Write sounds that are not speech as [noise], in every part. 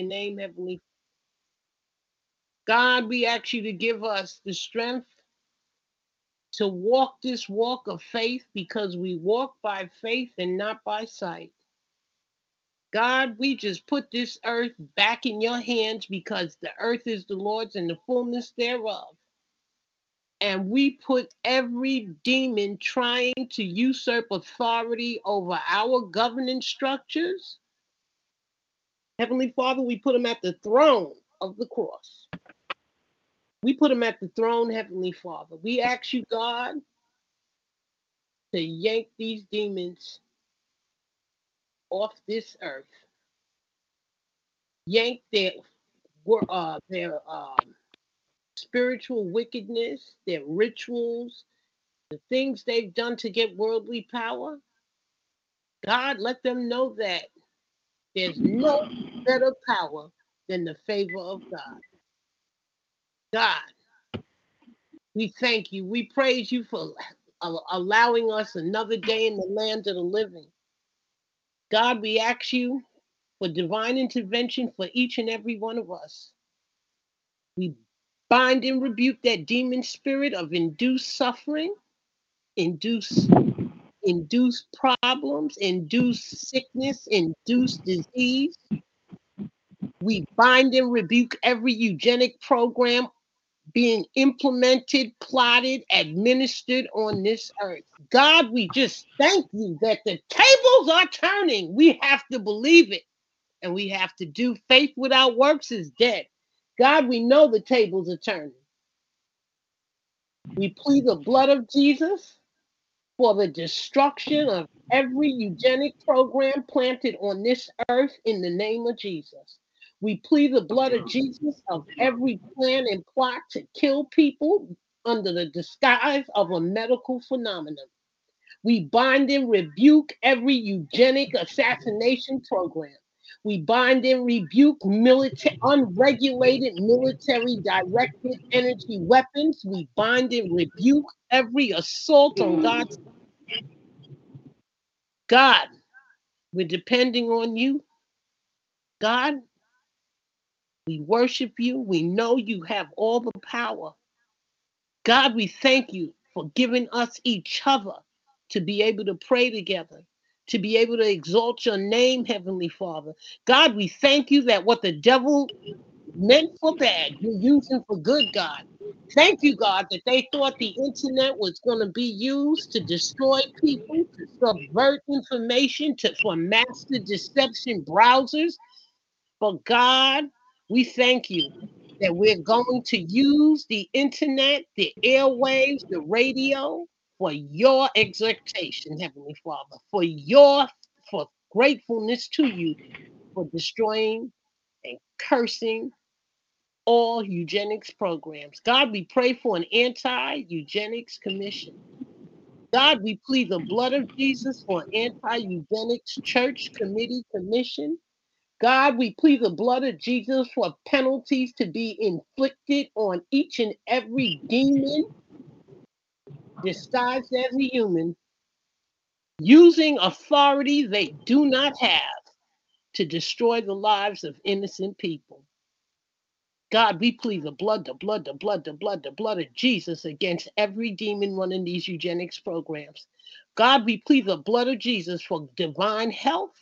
Name Heavenly God, we ask you to give us the strength to walk this walk of faith because we walk by faith and not by sight. God, we just put this earth back in your hands because the earth is the Lord's and the fullness thereof. And we put every demon trying to usurp authority over our governing structures. Heavenly Father, we put them at the throne of the cross. We put them at the throne, Heavenly Father. We ask you, God, to yank these demons off this earth. Yank their uh, their um, spiritual wickedness, their rituals, the things they've done to get worldly power. God, let them know that there's no better power than the favor of God. God, we thank you. We praise you for allowing us another day in the land of the living. God, we ask you for divine intervention for each and every one of us. We bind and rebuke that demon spirit of induced suffering, induced induced problems, induce sickness, induce disease. We bind and rebuke every eugenic program being implemented, plotted, administered on this earth. God, we just thank you that the tables are turning. We have to believe it and we have to do faith without works is dead. God, we know the tables are turning. We plead the blood of Jesus for the destruction of every eugenic program planted on this earth in the name of Jesus. We plead the blood of Jesus of every plan and plot to kill people under the disguise of a medical phenomenon. We bind and rebuke every eugenic assassination program. We bind and rebuke military unregulated military directed energy weapons. We bind and rebuke every assault on God's God. We're depending on you. God, we worship you. We know you have all the power. God, we thank you for giving us each other to be able to pray together, to be able to exalt your name, Heavenly Father. God, we thank you that what the devil meant for bad, you're using for good, God. Thank you, God, that they thought the internet was going to be used to destroy people, to subvert information, to for master deception browsers. But God, we thank you that we're going to use the internet, the airwaves, the radio for your exaltation, Heavenly Father, for your for gratefulness to you for destroying and cursing all eugenics programs. God, we pray for an anti-eugenics commission. God, we plead the blood of Jesus for an anti-eugenics church committee commission. God, we plead the blood of Jesus for penalties to be inflicted on each and every demon disguised as a human, using authority they do not have to destroy the lives of innocent people. God, we plead the blood, the blood, the blood, the blood, the blood of Jesus against every demon running these eugenics programs. God, we plead the blood of Jesus for divine health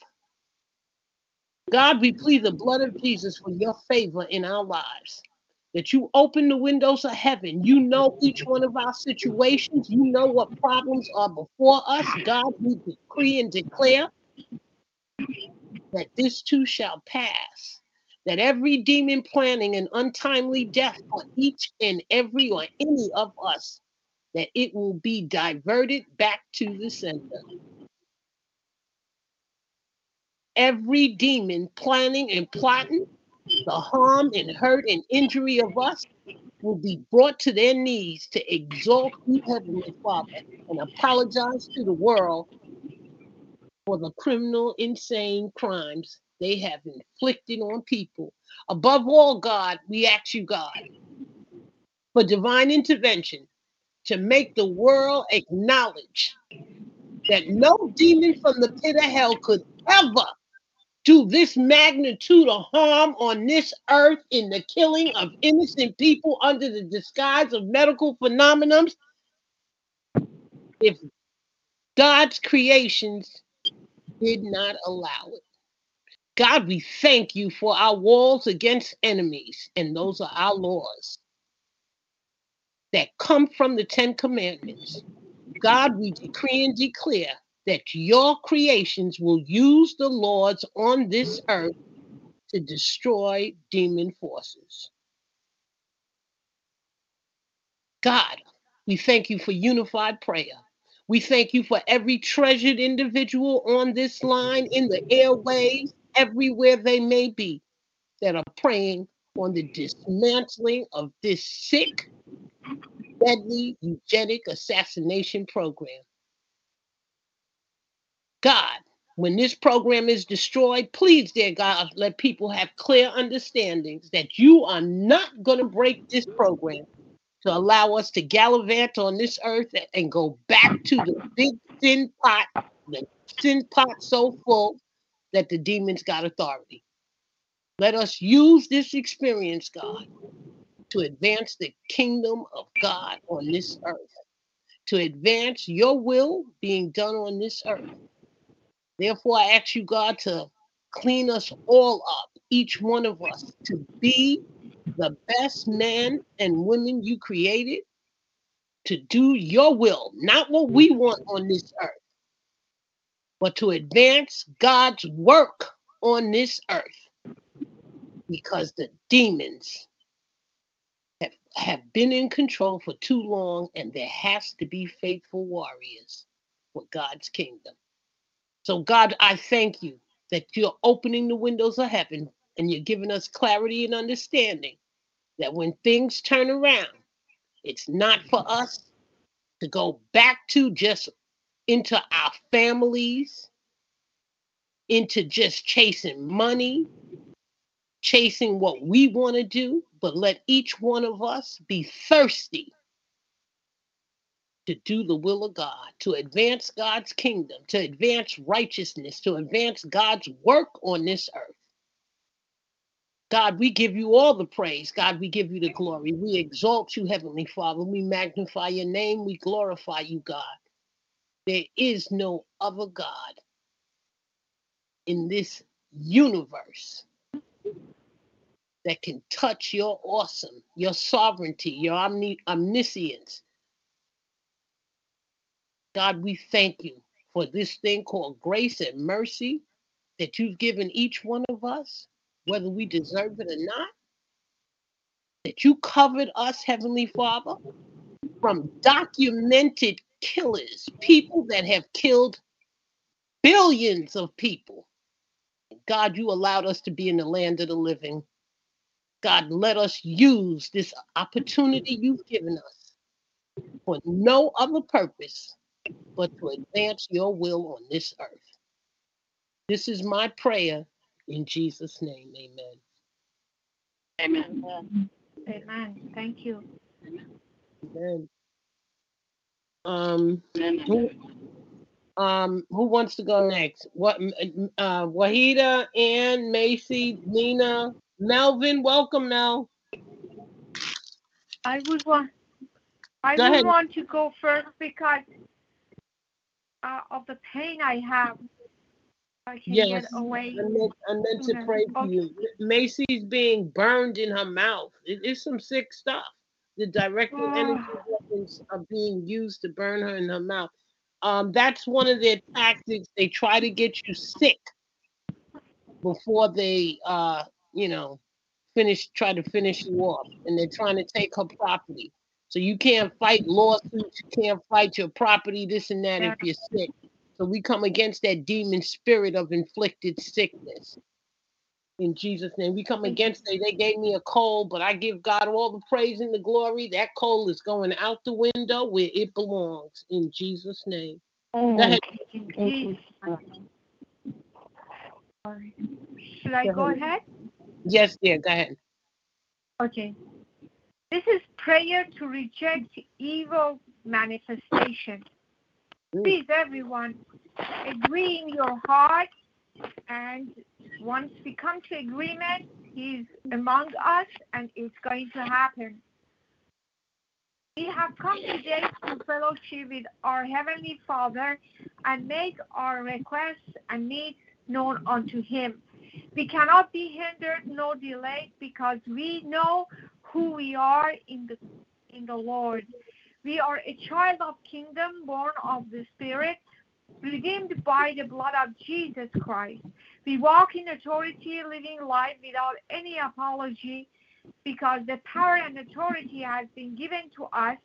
God, we plead the blood of Jesus for your favor in our lives. That you open the windows of heaven. You know each one of our situations. You know what problems are before us. God, we decree and declare that this too shall pass. That every demon planning an untimely death for each and every or any of us, that it will be diverted back to the center every demon planning and plotting the harm and hurt and injury of us will be brought to their knees to exalt you, Heavenly Father, and apologize to the world for the criminal, insane crimes they have inflicted on people. Above all, God, we ask you, God, for divine intervention to make the world acknowledge that no demon from the pit of hell could ever do this magnitude of harm on this earth in the killing of innocent people under the disguise of medical phenomena if God's creations did not allow it. God, we thank you for our walls against enemies, and those are our laws that come from the Ten Commandments. God, we decree and declare that your creations will use the Lord's on this earth to destroy demon forces. God, we thank you for unified prayer. We thank you for every treasured individual on this line, in the airways, everywhere they may be, that are praying on the dismantling of this sick, deadly eugenic assassination program. God, when this program is destroyed, please, dear God, let people have clear understandings that you are not going to break this program to allow us to gallivant on this earth and go back to the big sin pot, the sin pot so full that the demons got authority. Let us use this experience, God, to advance the kingdom of God on this earth, to advance your will being done on this earth. Therefore, I ask you, God, to clean us all up, each one of us, to be the best men and women you created to do your will, not what we want on this earth, but to advance God's work on this earth. Because the demons have, have been in control for too long, and there has to be faithful warriors for God's kingdom. So, God, I thank you that you're opening the windows of heaven and you're giving us clarity and understanding that when things turn around, it's not for us to go back to just into our families, into just chasing money, chasing what we want to do, but let each one of us be thirsty to do the will of God, to advance God's kingdom, to advance righteousness, to advance God's work on this earth. God, we give you all the praise. God, we give you the glory. We exalt you, Heavenly Father. We magnify your name. We glorify you, God. There is no other God in this universe that can touch your awesome, your sovereignty, your omni- omniscience. God, we thank you for this thing called grace and mercy that you've given each one of us whether we deserve it or not. That you covered us, Heavenly Father, from documented killers, people that have killed billions of people. God, you allowed us to be in the land of the living. God, let us use this opportunity you've given us for no other purpose but to advance your will on this earth. This is my prayer in Jesus' name. Amen. Amen. Amen. Thank you. Amen. Um, who, um, who wants to go next? What? Uh, Wahida, Ann, Macy, Nina, Melvin. Welcome, Mel. I would want. I Go would ahead. want to go first because uh, of the pain I have. I can Yes, get away. I meant, I meant to pray for Okay. you. Macy's being burned in her mouth. It is some sick stuff. The directed energy weapons are being used to burn her in her mouth. Um, that's one of their tactics. They try to get you sick before they, uh, you know, finish try to finish you off, and they're trying to take her property. So you can't fight lawsuits. You can't fight your property, this and that, if you're sick. So we come against that demon spirit of inflicted sickness. In Jesus' name, we come against it. They gave me a cold, but I give God all the praise and the glory. That cold is going out the window where it belongs. In Jesus' name. Go ahead. In Should I go ahead? Yes, dear. Go ahead. Okay. This is prayer to reject evil manifestation. Mm. Please, everyone, agree in your heart. And once we come to agreement, He's among us and it's going to happen. We have come today to fellowship with our Heavenly Father and make our requests and needs known unto Him. We cannot be hindered nor delayed because we know who we are in the in the Lord. We are a child of kingdom, born of the Spirit, redeemed by the blood of Jesus Christ. We walk in authority, living life without any apology, because the power and authority has been given to us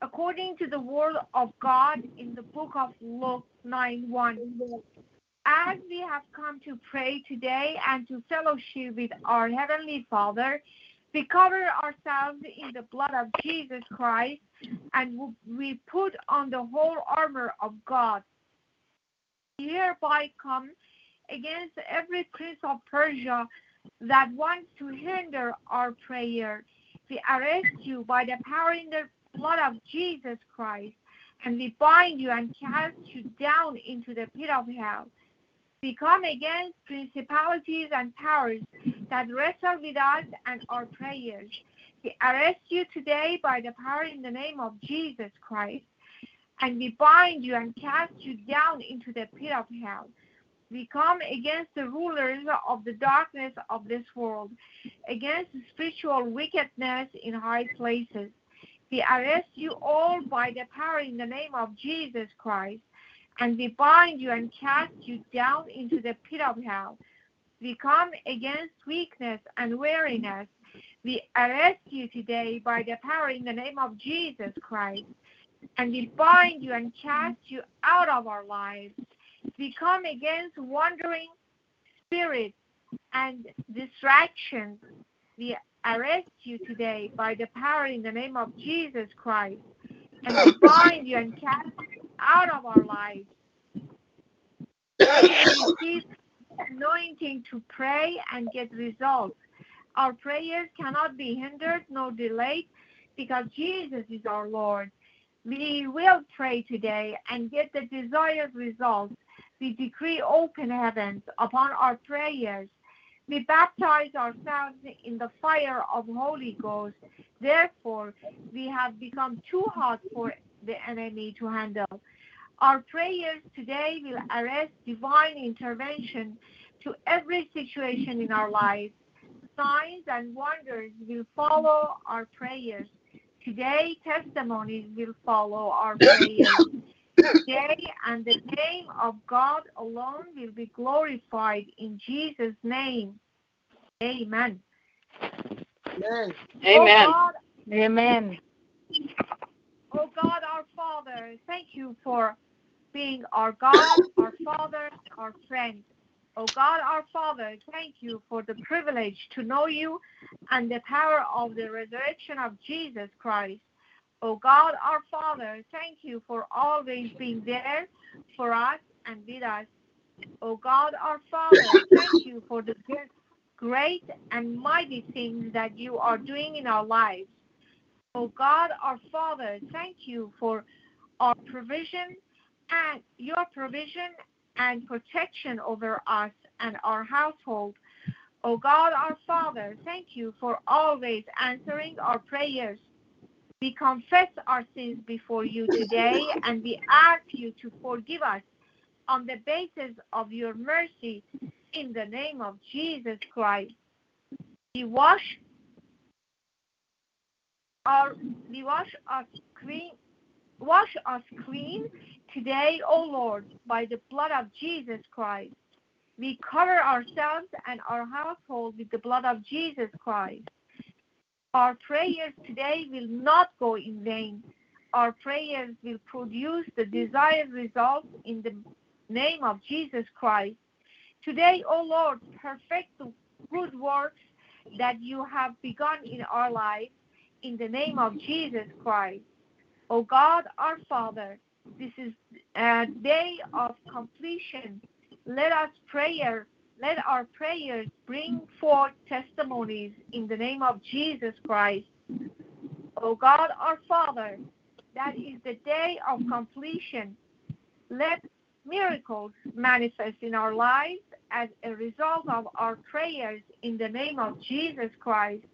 according to the word of God in the book of Luke 9 1 as we have come to pray today and to fellowship with our Heavenly Father, we cover ourselves in the blood of Jesus Christ and we put on the whole armor of God. We hereby come against every prince of Persia that wants to hinder our prayer. We arrest you by the power in the blood of Jesus Christ and we bind you and cast you down into the pit of hell. We come against principalities and powers that wrestle with us and our prayers. We arrest you today by the power in the name of Jesus Christ, and we bind you and cast you down into the pit of hell. We come against the rulers of the darkness of this world, against spiritual wickedness in high places. We arrest you all by the power in the name of Jesus Christ and we bind you and cast you down into the pit of hell. We come against weakness and weariness. We arrest you today by the power in the name of Jesus Christ, and we bind you and cast you out of our lives. We come against wandering spirits and distractions. We arrest you today by the power in the name of Jesus Christ, and we bind you and cast you out of our lives. Receive anointing to pray and get results. Our prayers cannot be hindered nor delayed because Jesus is our Lord. We will pray today and get the desired results. We decree open heavens upon our prayers. We baptize ourselves in the fire of Holy Ghost. Therefore, we have become too hot for the enemy to handle. Our prayers today will arrest divine intervention to every situation in our lives. Signs and wonders will follow our prayers. Today, testimonies will follow our prayers. Today, and the name of God alone will be glorified in Jesus' name. Amen. Amen. Amen. Oh God, Amen. Oh God, our Father, thank you for being our God, our Father, our friend. Oh God, our Father, thank you for the privilege to know you and the power of the resurrection of Jesus Christ. Oh God, our Father, thank you for always being there for us and with us. Oh God, our Father, thank you for the great and mighty things that you are doing in our lives. Oh God, our Father, thank you for our provision and your provision and protection over us and our household. Oh God, our Father, thank you for always answering our prayers. We confess our sins before you today and we ask you to forgive us on the basis of your mercy in the name of Jesus Christ. We wash our we wash us clean wash us clean today, O Lord, by the blood of Jesus Christ. We cover ourselves and our household with the blood of Jesus Christ. Our prayers today will not go in vain. Our prayers will produce the desired results in the name of Jesus Christ. Today, O Lord, perfect the good works that you have begun in our lives in the name of Jesus Christ. O God, our Father, this is a day of completion. Let us prayer, let our prayers bring forth testimonies in the name of Jesus Christ. O God, our Father, that is the day of completion. Let miracles manifest in our lives as a result of our prayers in the name of Jesus Christ.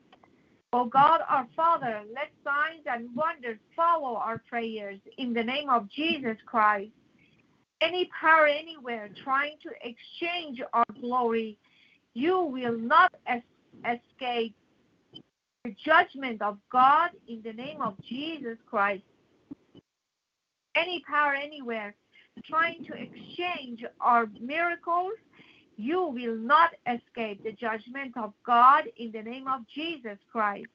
O God, our Father, let signs and wonders follow our prayers in the name of Jesus Christ. Any power anywhere trying to exchange our glory, you will not es- escape the judgment of God in the name of Jesus Christ. Any power anywhere trying to exchange our miracles, you will not escape the judgment of God in the name of Jesus Christ.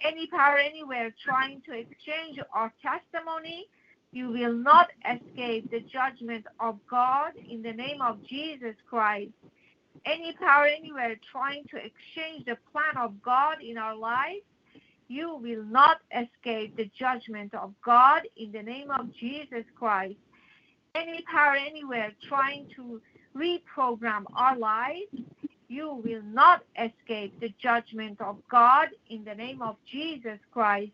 Any power anywhere trying to exchange our testimony, you will not escape the judgment of God in the name of Jesus Christ. Any power anywhere trying to exchange the plan of God in our lives, you will not escape the judgment of God in the name of Jesus Christ. Any power anywhere trying to reprogram our lives, you will not escape the judgment of God in the name of Jesus Christ.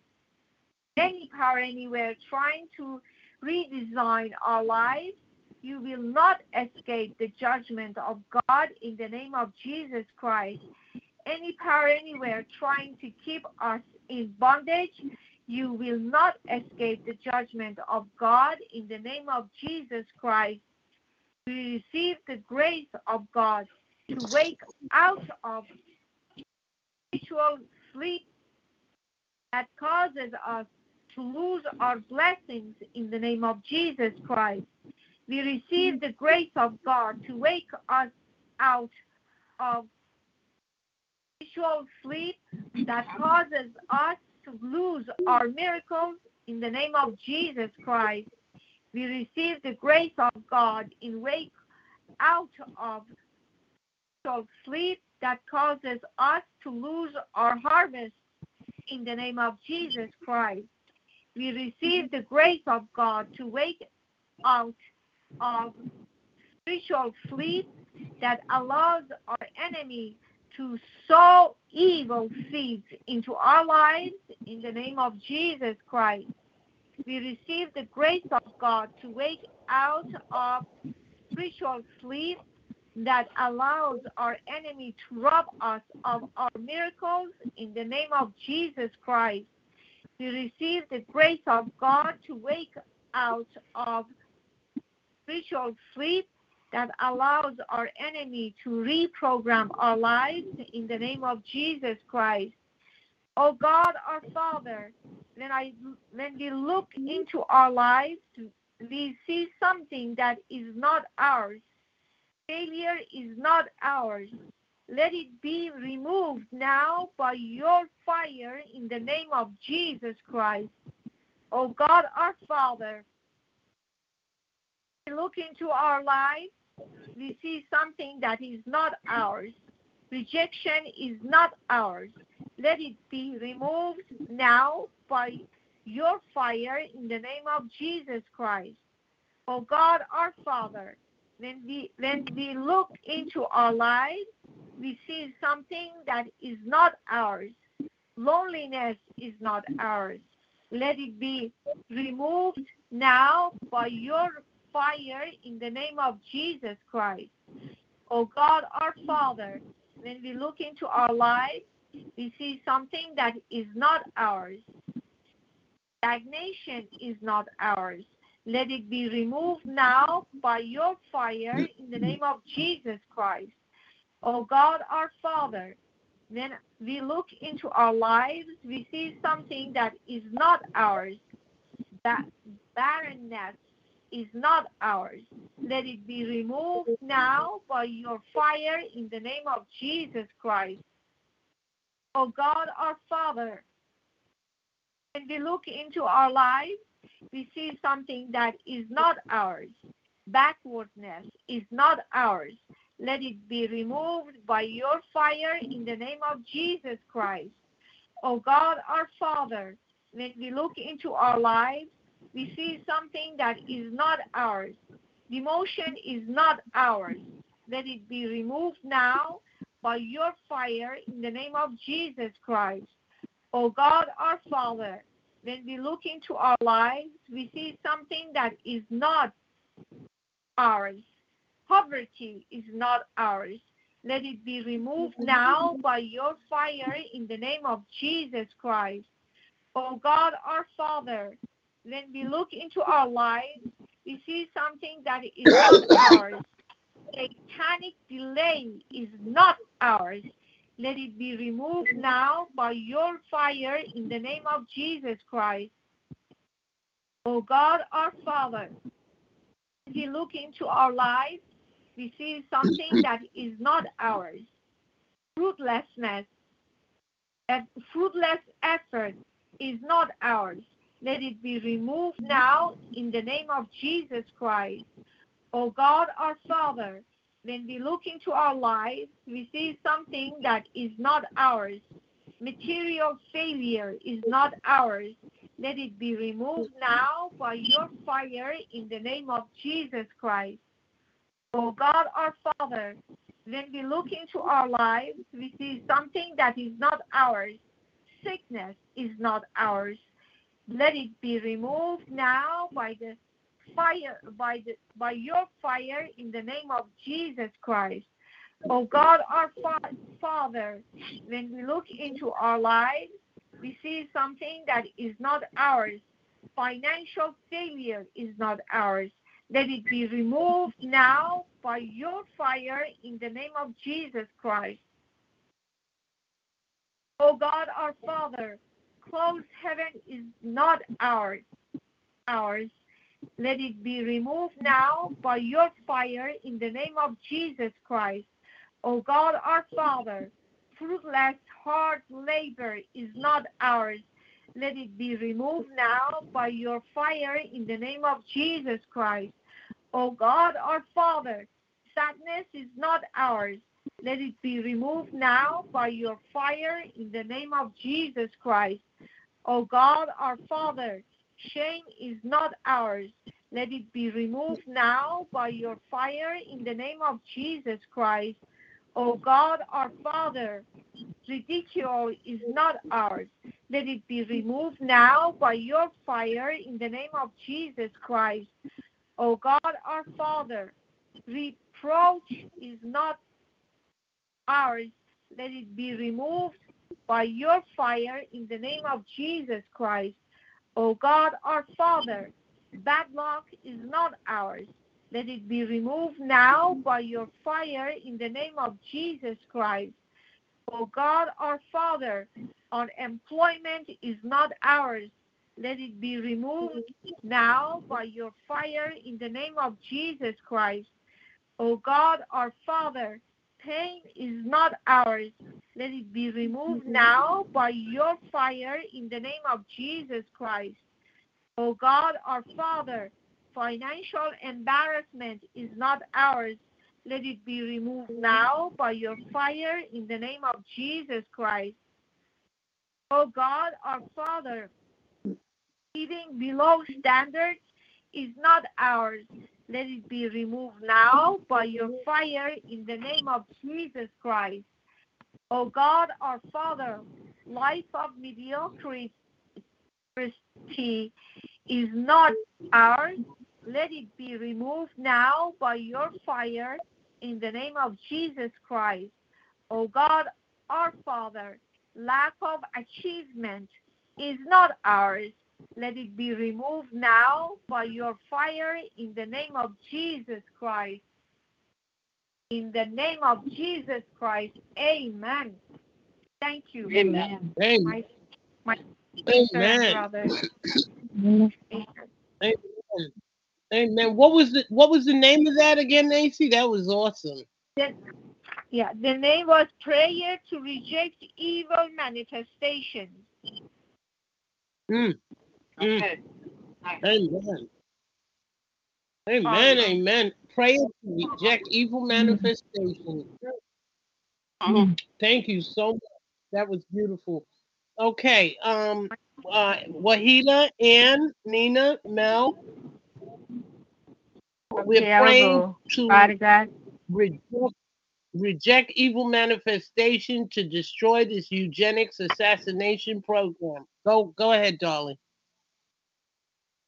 Any power anywhere trying to redesign our lives, you will not escape the judgment of God in the name of Jesus Christ. Any power anywhere trying to keep us in bondage, you will not escape the judgment of God in the name of Jesus Christ. We receive the grace of God to wake out of spiritual sleep that causes us to lose our blessings in the name of Jesus Christ. We receive the grace of God to wake us out of spiritual sleep that causes us to lose our miracles in the name of Jesus Christ. We receive the grace of God in wake out of sleep that causes us to lose our harvest in the name of Jesus Christ. We receive the grace of God to wake out of spiritual sleep that allows our enemy to sow evil seeds into our lives in the name of Jesus Christ. We receive the grace of God to wake out of spiritual sleep that allows our enemy to rob us of our miracles in the name of Jesus Christ. We receive the grace of God to wake out of spiritual sleep that allows our enemy to reprogram our lives in the name of Jesus Christ. Oh God, our Father, when I when we look into our lives, we see something that is not ours. Failure is not ours. Let it be removed now by your fire in the name of Jesus Christ. Oh God, our Father, we look into our lives, we see something that is not ours. Rejection is not ours. Let it be removed now by your fire in the name of Jesus Christ. Oh God, our Father, when we when we look into our lives, we see something that is not ours. Loneliness is not ours. Let it be removed now by your fire in the name of Jesus Christ. Oh God, our Father, when we look into our lives, we see something that is not ours. Stagnation is not ours. Let it be removed now by your fire in the name of Jesus Christ. Oh God, our Father, when we look into our lives, we see something that is not ours. That barrenness is not ours. Let it be removed now by your fire in the name of Jesus Christ. Oh God, our Father, when we look into our lives, we see something that is not ours. Backwardness is not ours. let it be removed by your fire in the name of Jesus Christ. Oh God, our Father, when we look into our lives, we see something that is not ours. Demotion is not ours. Let it be removed now by your fire in the name of Jesus Christ. Oh God, our Father, when we look into our lives, we see something that is not ours. Poverty is not ours. Let it be removed now by your fire in the name of Jesus Christ. Oh God, our Father, when we look into our lives, we see something that is not ours. Satanic delay is not ours. Let it be removed now by your fire in the name of Jesus Christ. Oh God, our Father, as we look into our lives, we see something that is not ours. Fruitlessness, a fruitless effort is not ours. Let it be removed now in the name of Jesus Christ. Oh God, our Father, when we look into our lives, we see something that is not ours. Material failure is not ours. Let it be removed now by your fire in the name of Jesus Christ. Oh God, our Father, when we look into our lives, we see something that is not ours. Sickness is not ours. Let it be removed now by the fire by the by your fire in the name of Jesus Christ. Oh God, our fa- Father, when we look into our lives, we see something that is not ours. Financial failure is not ours. Let it be removed now by your fire in the name of Jesus Christ. Oh God, our Father, closed heaven is not ours. Ours. Let it be removed now by your fire in the name of Jesus Christ. O God, our Father, fruitless hard labor is not ours. Let it be removed now by your fire in the name of Jesus Christ. O God, our Father, sadness is not ours. Let it be removed now by your fire in the name of Jesus Christ. O God, our Father, shame is not ours. Let it be removed now by your fire in the name of Jesus Christ. O God, our Father, ridicule is not ours. Let it be removed now by your fire in the name of Jesus Christ. O God, our Father, reproach is not ours. Let it be removed by your fire in the name of Jesus Christ. O God, our Father, bad luck is not ours. Let it be removed now by your fire in the name of Jesus Christ. O God, our Father, unemployment is not ours. Let it be removed now by your fire in the name of Jesus Christ. O God, our Father, pain is not ours. Let it be removed mm-hmm. now by your fire in the name of Jesus Christ. O God, our Father, financial embarrassment is not ours. Let it be removed mm-hmm. now by your fire in the name of Jesus Christ. O God, our Father, living below standards is not ours. Let it be removed now by your mm-hmm. fire in the name of Jesus Christ. O God, our Father, life of mediocrity is not ours. Let it be removed now by your fire in the name of Jesus Christ. O God, our Father, lack of achievement is not ours. Let it be removed now by your fire in the name of Jesus Christ. In the name of Jesus Christ, amen. Thank you. Amen. My, my Amen. brother. Amen. Amen. What was the what was the name of that again, Nancy? That was awesome. Yeah, the name was Prayer to Reject Evil Manifestations. Mm. Mm. Okay. Amen. Amen. Amen. Pray to reject evil manifestations. Mhm. Thank you so much. That was beautiful. Okay. Um. Uh. Wahida, Ann, Nina, Mel. We're Okay, I'll praying to Father God, reject, reject evil manifestation to destroy this eugenics assassination program. Go. Go ahead, darling.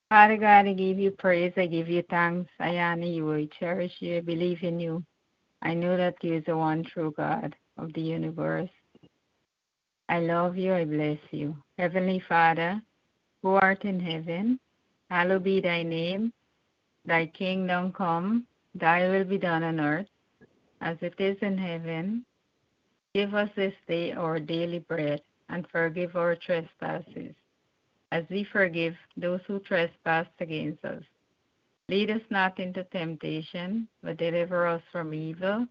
Father God, I give you praise. I give you thanks. I honor you. I cherish you. I believe in you. I know that you is the one true God of the universe. I love you. I bless you. Heavenly Father, who art in heaven, hallowed be thy name. Thy kingdom come, thy will be done on earth as it is in heaven. Give us this day our daily bread and forgive our trespasses as we forgive those who trespass against us. Lead us not into temptation, but deliver us from evil.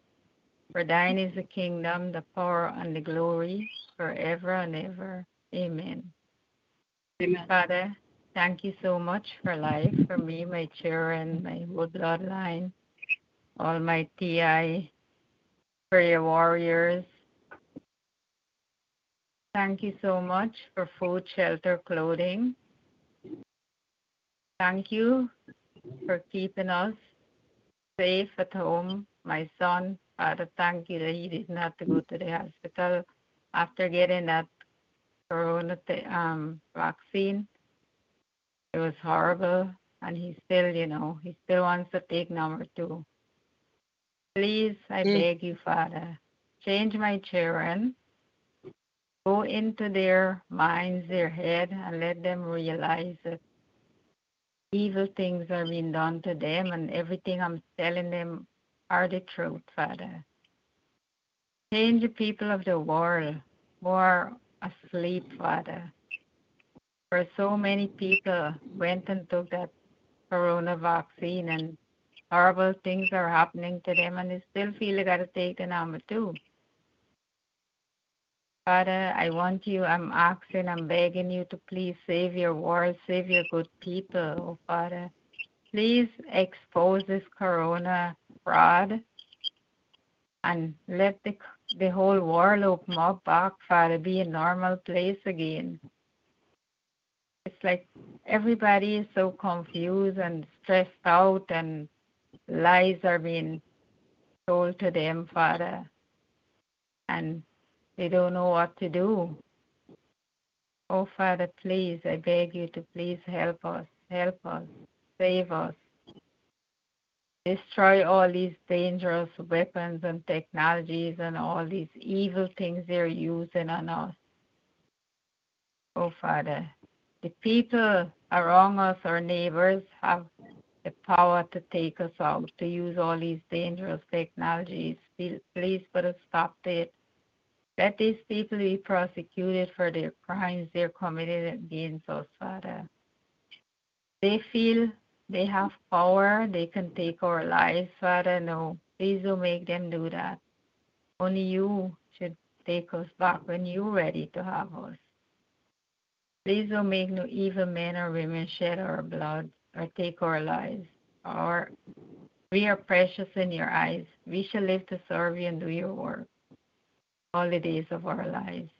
For thine is the kingdom, the power, and the glory forever and ever. Amen. Amen. Father, thank you so much for life, for me, my children, my whole bloodline, all my TI, prayer warriors. Thank you so much for food, shelter, clothing. Thank you for keeping us safe at home. My son, Father, thank you that he didn't have to go to the hospital after getting that corona um, vaccine. It was horrible, and he still, you know, he still wants to take number two. Please, I Mm. beg you, Father, change my children. Go into their minds, their head, and let them realize that evil things are being done to them, and everything I'm telling them are the truth, Father. Change the people of the world who are asleep, Father. For so many people went and took that corona vaccine, and horrible things are happening to them, and they still feel they got to take the number two. Father, I want you, I'm asking, I'm begging you to please save your world, save your good people, oh Father. Please expose this corona fraud and let the, the whole world open up back, Father, be a normal place again. It's like everybody is so confused and stressed out, and lies are being told to them, Father. And they don't know what to do. Oh, Father, please, I beg you to please help us, help us, save us. Destroy all these dangerous weapons and technologies and all these evil things they're using on us. Oh, Father, the people around us, our neighbors, have the power to take us out, to use all these dangerous technologies. Please, put a stop to it. Let these people be prosecuted for the crimes they committed against us, Father. They feel they have power, they can take our lives, Father. No, please don't make them do that. Only you should take us back when you're ready to have us. Please don't make no evil men or women shed our blood or take our lives. Or we are precious in your eyes. We shall live to serve you and do your work all the days of our lives.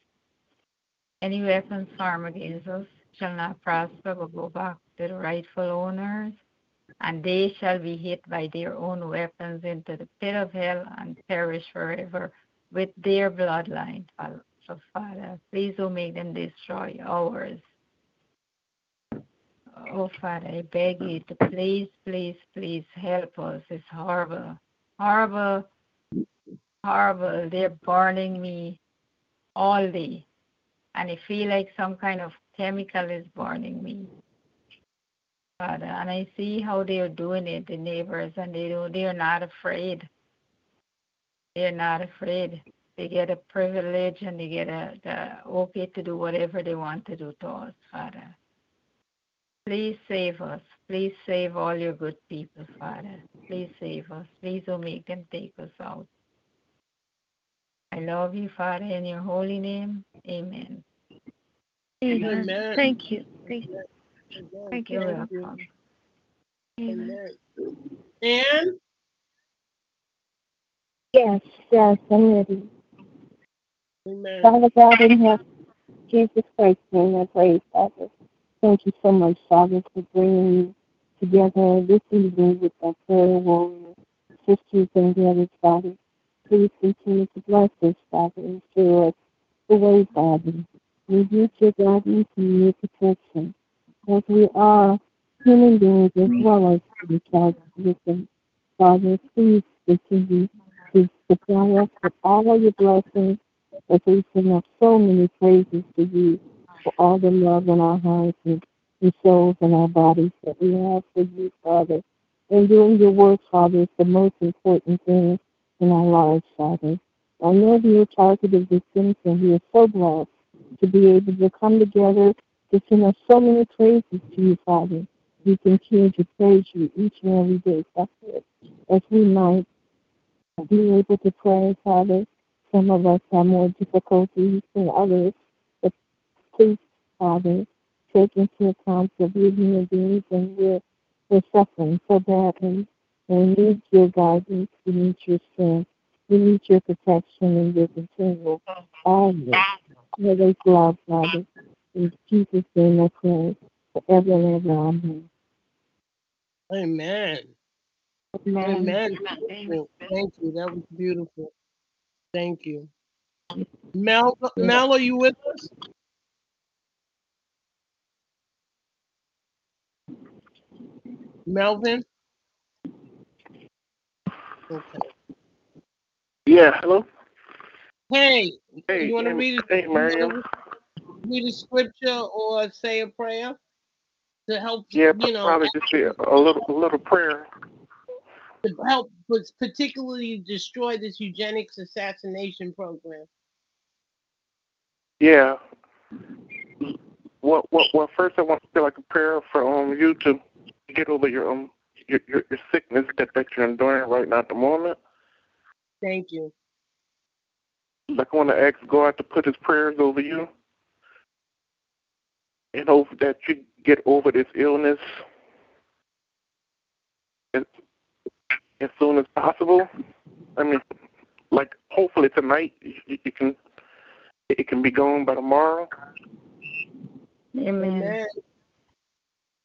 Any weapons formed against us shall not prosper, but go back to the rightful owners, and they shall be hit by their own weapons into the pit of hell and perish forever with their bloodline. So, Father, please don't make them destroy ours. Oh, Father, I beg you to please, please, please help us. It's horrible, horrible, horrible. They're burning me all day, and I feel like some kind of chemical is burning me. Father, uh, and I see how they're doing it, the neighbors, and they do. They're not afraid. They're not afraid. They get a privilege and they get a the okay to do whatever they want to do to us, Father. Uh, please save us. Please save all your good people, Father. Please save us. Please don't make them take us out. I love you, Father, in your holy name. Amen. Amen. Amen. Thank you. Thank you. Amen. Thank You're welcome. Amen. Amen. And Yes, yes, I'm ready. amen. Father God in heaven, Jesus Christ, name I pray, Father. Thank you so much, Father, for bringing me together this evening with our prayer warrior sisters and brothers, Father. Please continue to bless us, Father, and show us the way, Father. We need your guidance and your protection, as we are human beings as well as the child them. Father, please continue to supply us with all of your blessings as we sing up so many praises to you for all the love in our hearts and, and souls and our bodies that we have for you, Father. And doing your work, Father, is the most important thing in our lives, Father. I know we are targeted victims and we are so blessed to be able to come together to sing us so many praises to you, Father. We continue to praise you each and every day, Father, as we might be able to pray, Father. Some of us have more difficulties than others, but please, Father, take into account that we're human beings and we're, we're suffering so badly. And we need your guidance, we need your strength, we need your protection and your continual always. Always love, Father. In Jesus' name I pray forever and ever. Amen. Amen. Amen. Thank you. Thank you. That was beautiful. Thank you. Mel, Mel, are you with us? Melvin? Okay. Yeah, hello. Hey, Hey, you want to hey, read, hey, a, Miriam. read a scripture or say a prayer to help, Yeah, you know, probably just say a little, a little prayer. to help, but particularly destroy this eugenics assassination program? Yeah. Well, well, well. First, I want to say like a prayer for um you to get over your um your your, your sickness that that you're enduring right now at the moment. Thank you. Like I want to ask God to put His prayers over you, and hope that you get over this illness as, as soon as possible. I mean, like hopefully tonight you, you can it can be gone by tomorrow. Amen. Amen.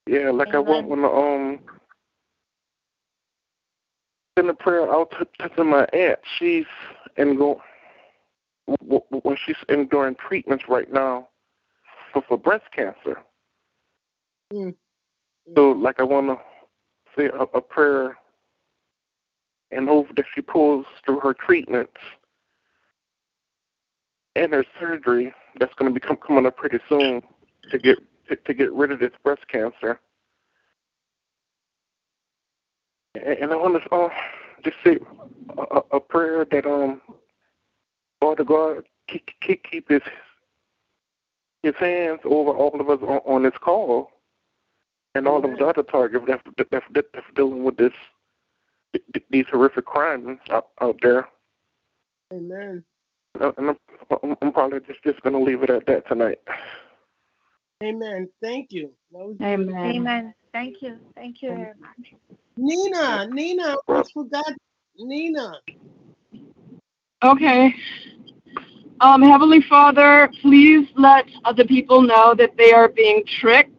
Yeah, like I want when the um send a prayer out to, to my aunt. She's in go w- w- when she's enduring treatments right now for for breast cancer. Mm. So like I want to say a, a prayer and hope that she pulls through her treatments and her surgery that's going to become coming up pretty soon to get to, to get rid of this breast cancer. And, and I want to uh, just say a, a prayer that um Father God keep keep, keep his his hands over all of us on, on this call and all of the other targets that that, that, that that's dealing with this these horrific crimes out, out there. Amen. Uh, And I'm, I'm probably just just going to leave it at that tonight. Amen. Thank you. Amen. Amen. Thank you. Thank you very much. Nina, Nina, I forgot. Nina. Okay. Um, Heavenly Father, please let other people know that they are being tricked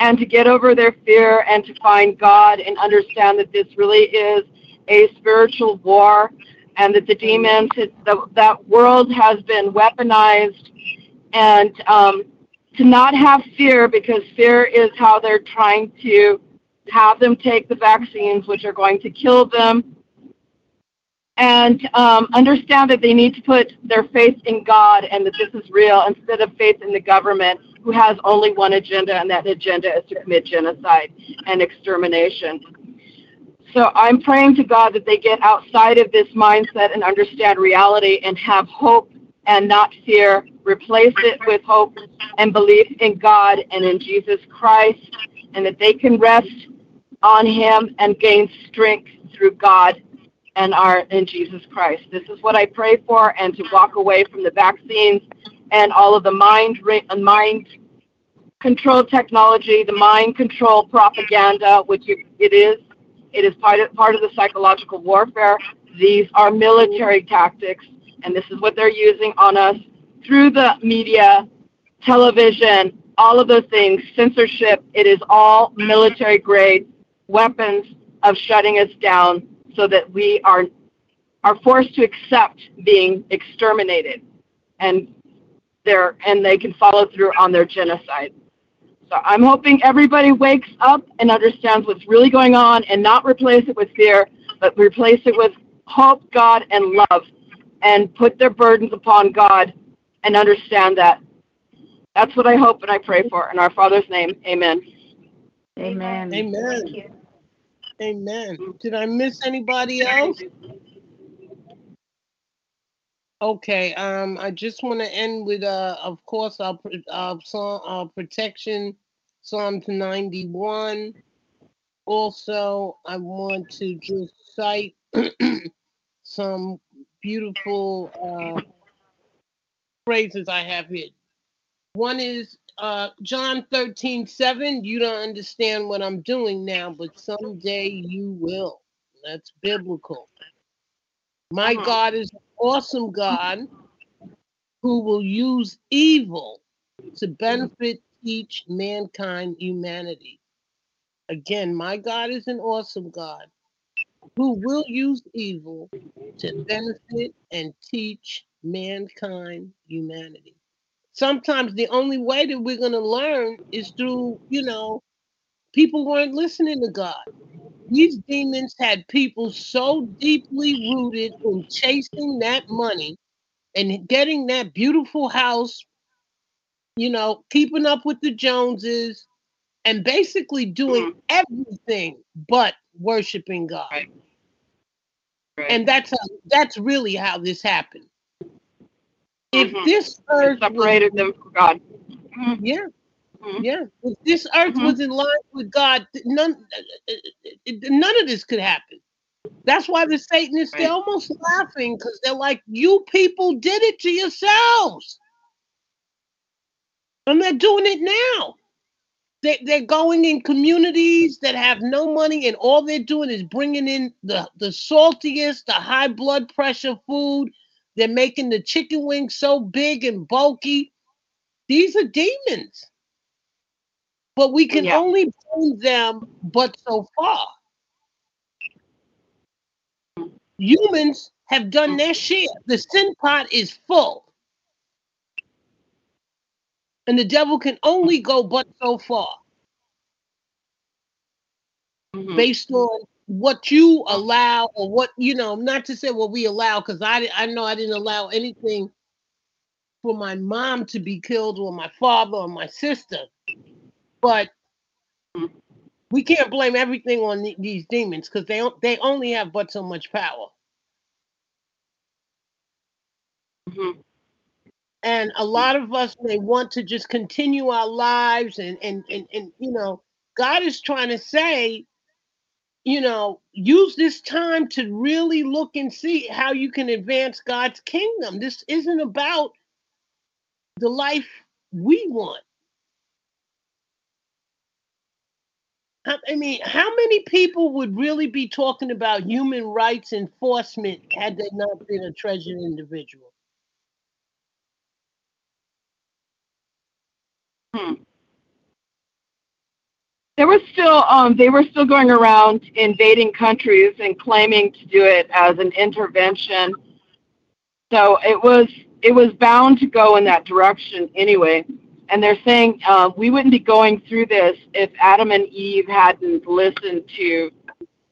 and to get over their fear and to find God and understand that this really is a spiritual war and that the demons, the, that world has been weaponized and um, to not have fear because fear is how they're trying to have them take the vaccines, which are going to kill them and um, understand that they need to put their faith in God and that this is real instead of faith in the government who has only one agenda, and that agenda is to commit genocide and extermination. So I'm praying to God that they get outside of this mindset and understand reality and have hope and not fear. Replace it with hope and belief in God and in Jesus Christ, and that they can rest on Him and gain strength through God and our in Jesus Christ. This is what I pray for, and to walk away from the vaccines and all of the mind uh, mind control technology, the mind control propaganda, which it is, It is part of, part of the psychological warfare. These are military tactics, and this is what they're using on us through the media, television, all of those things, censorship. It is all military grade weapons of shutting us down so that we are are forced to accept being exterminated and they're and they can follow through on their genocide. So I'm hoping everybody wakes up and understands what's really going on and not replace it with fear, but replace it with hope, God, and love, and put their burdens upon God and understand that. That's what I hope and I pray for. In our Father's name, amen. Amen. Amen. Amen. Did I miss anybody else? Okay, um, I just want to end with, uh, of course, our, our song, our protection, Psalms 91. Also, I want to just cite [clears throat] some beautiful uh, phrases I have here. One is uh, John 13, 7. You don't understand what I'm doing now, but someday you will. That's biblical. My Mhm. God is an awesome God who will use evil to benefit each mankind, humanity. Again, my God is an awesome God who will use evil to benefit and teach mankind, humanity. Sometimes the only way that we're going to learn is through, you know, people weren't listening to God. These demons had people so deeply rooted in chasing that money and getting that beautiful house, you know, keeping up with the Joneses, and basically doing mm-hmm. everything but worshiping God. Right. Right. And that's how, that's really how this happened. If Mhm. this It earth was, separated them from God. yeah, Mhm. yeah, if this earth Mhm. was in line with God, none none of this could happen. That's why the Satanists they're almost laughing because they're like, "You people did it to yourselves," and they're doing it now. They, they're going in communities that have no money, and all they're doing is bringing in the, the saltiest, the high blood pressure food. They're making the chicken wings so big and bulky. These are demons. But we can Yeah. only bring them but so far. Humans have done their share. The sin pot is full. And the devil can only go but so far. Mhm. based on what you allow or what you know not to say what we allow because i i know i didn't allow anything for my mom to be killed or my father or my sister but we can't blame everything on the- these demons because they they only have but so much power Mhm. and a lot of us may want to just continue our lives and and and, and you know god is trying to say you know use this time to really look and see how you can advance god's kingdom this isn't about the life we want I mean, how many people would really be talking about human rights enforcement had they not been a treasured individual? Hmm. There was still um, they were still going around invading countries and claiming to do it as an intervention. So it was it was bound to go in that direction anyway. And they're saying uh, we wouldn't be going through this if Adam and Eve hadn't listened to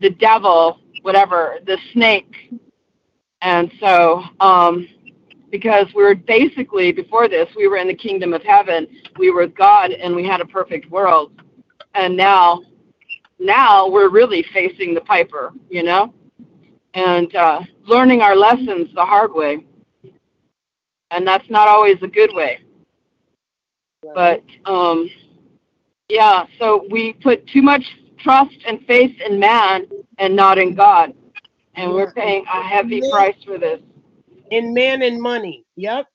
the devil, whatever, the snake. And so, um, because we were basically before this, we were in the kingdom of heaven, we were God, and we had a perfect world. And now, now we're really facing the piper, you know, and uh, learning our lessons the hard way. And that's not always a good way. But um, yeah, so we put too much trust and faith in man and not in God. And we're paying a heavy price for this. in man and money. Yep.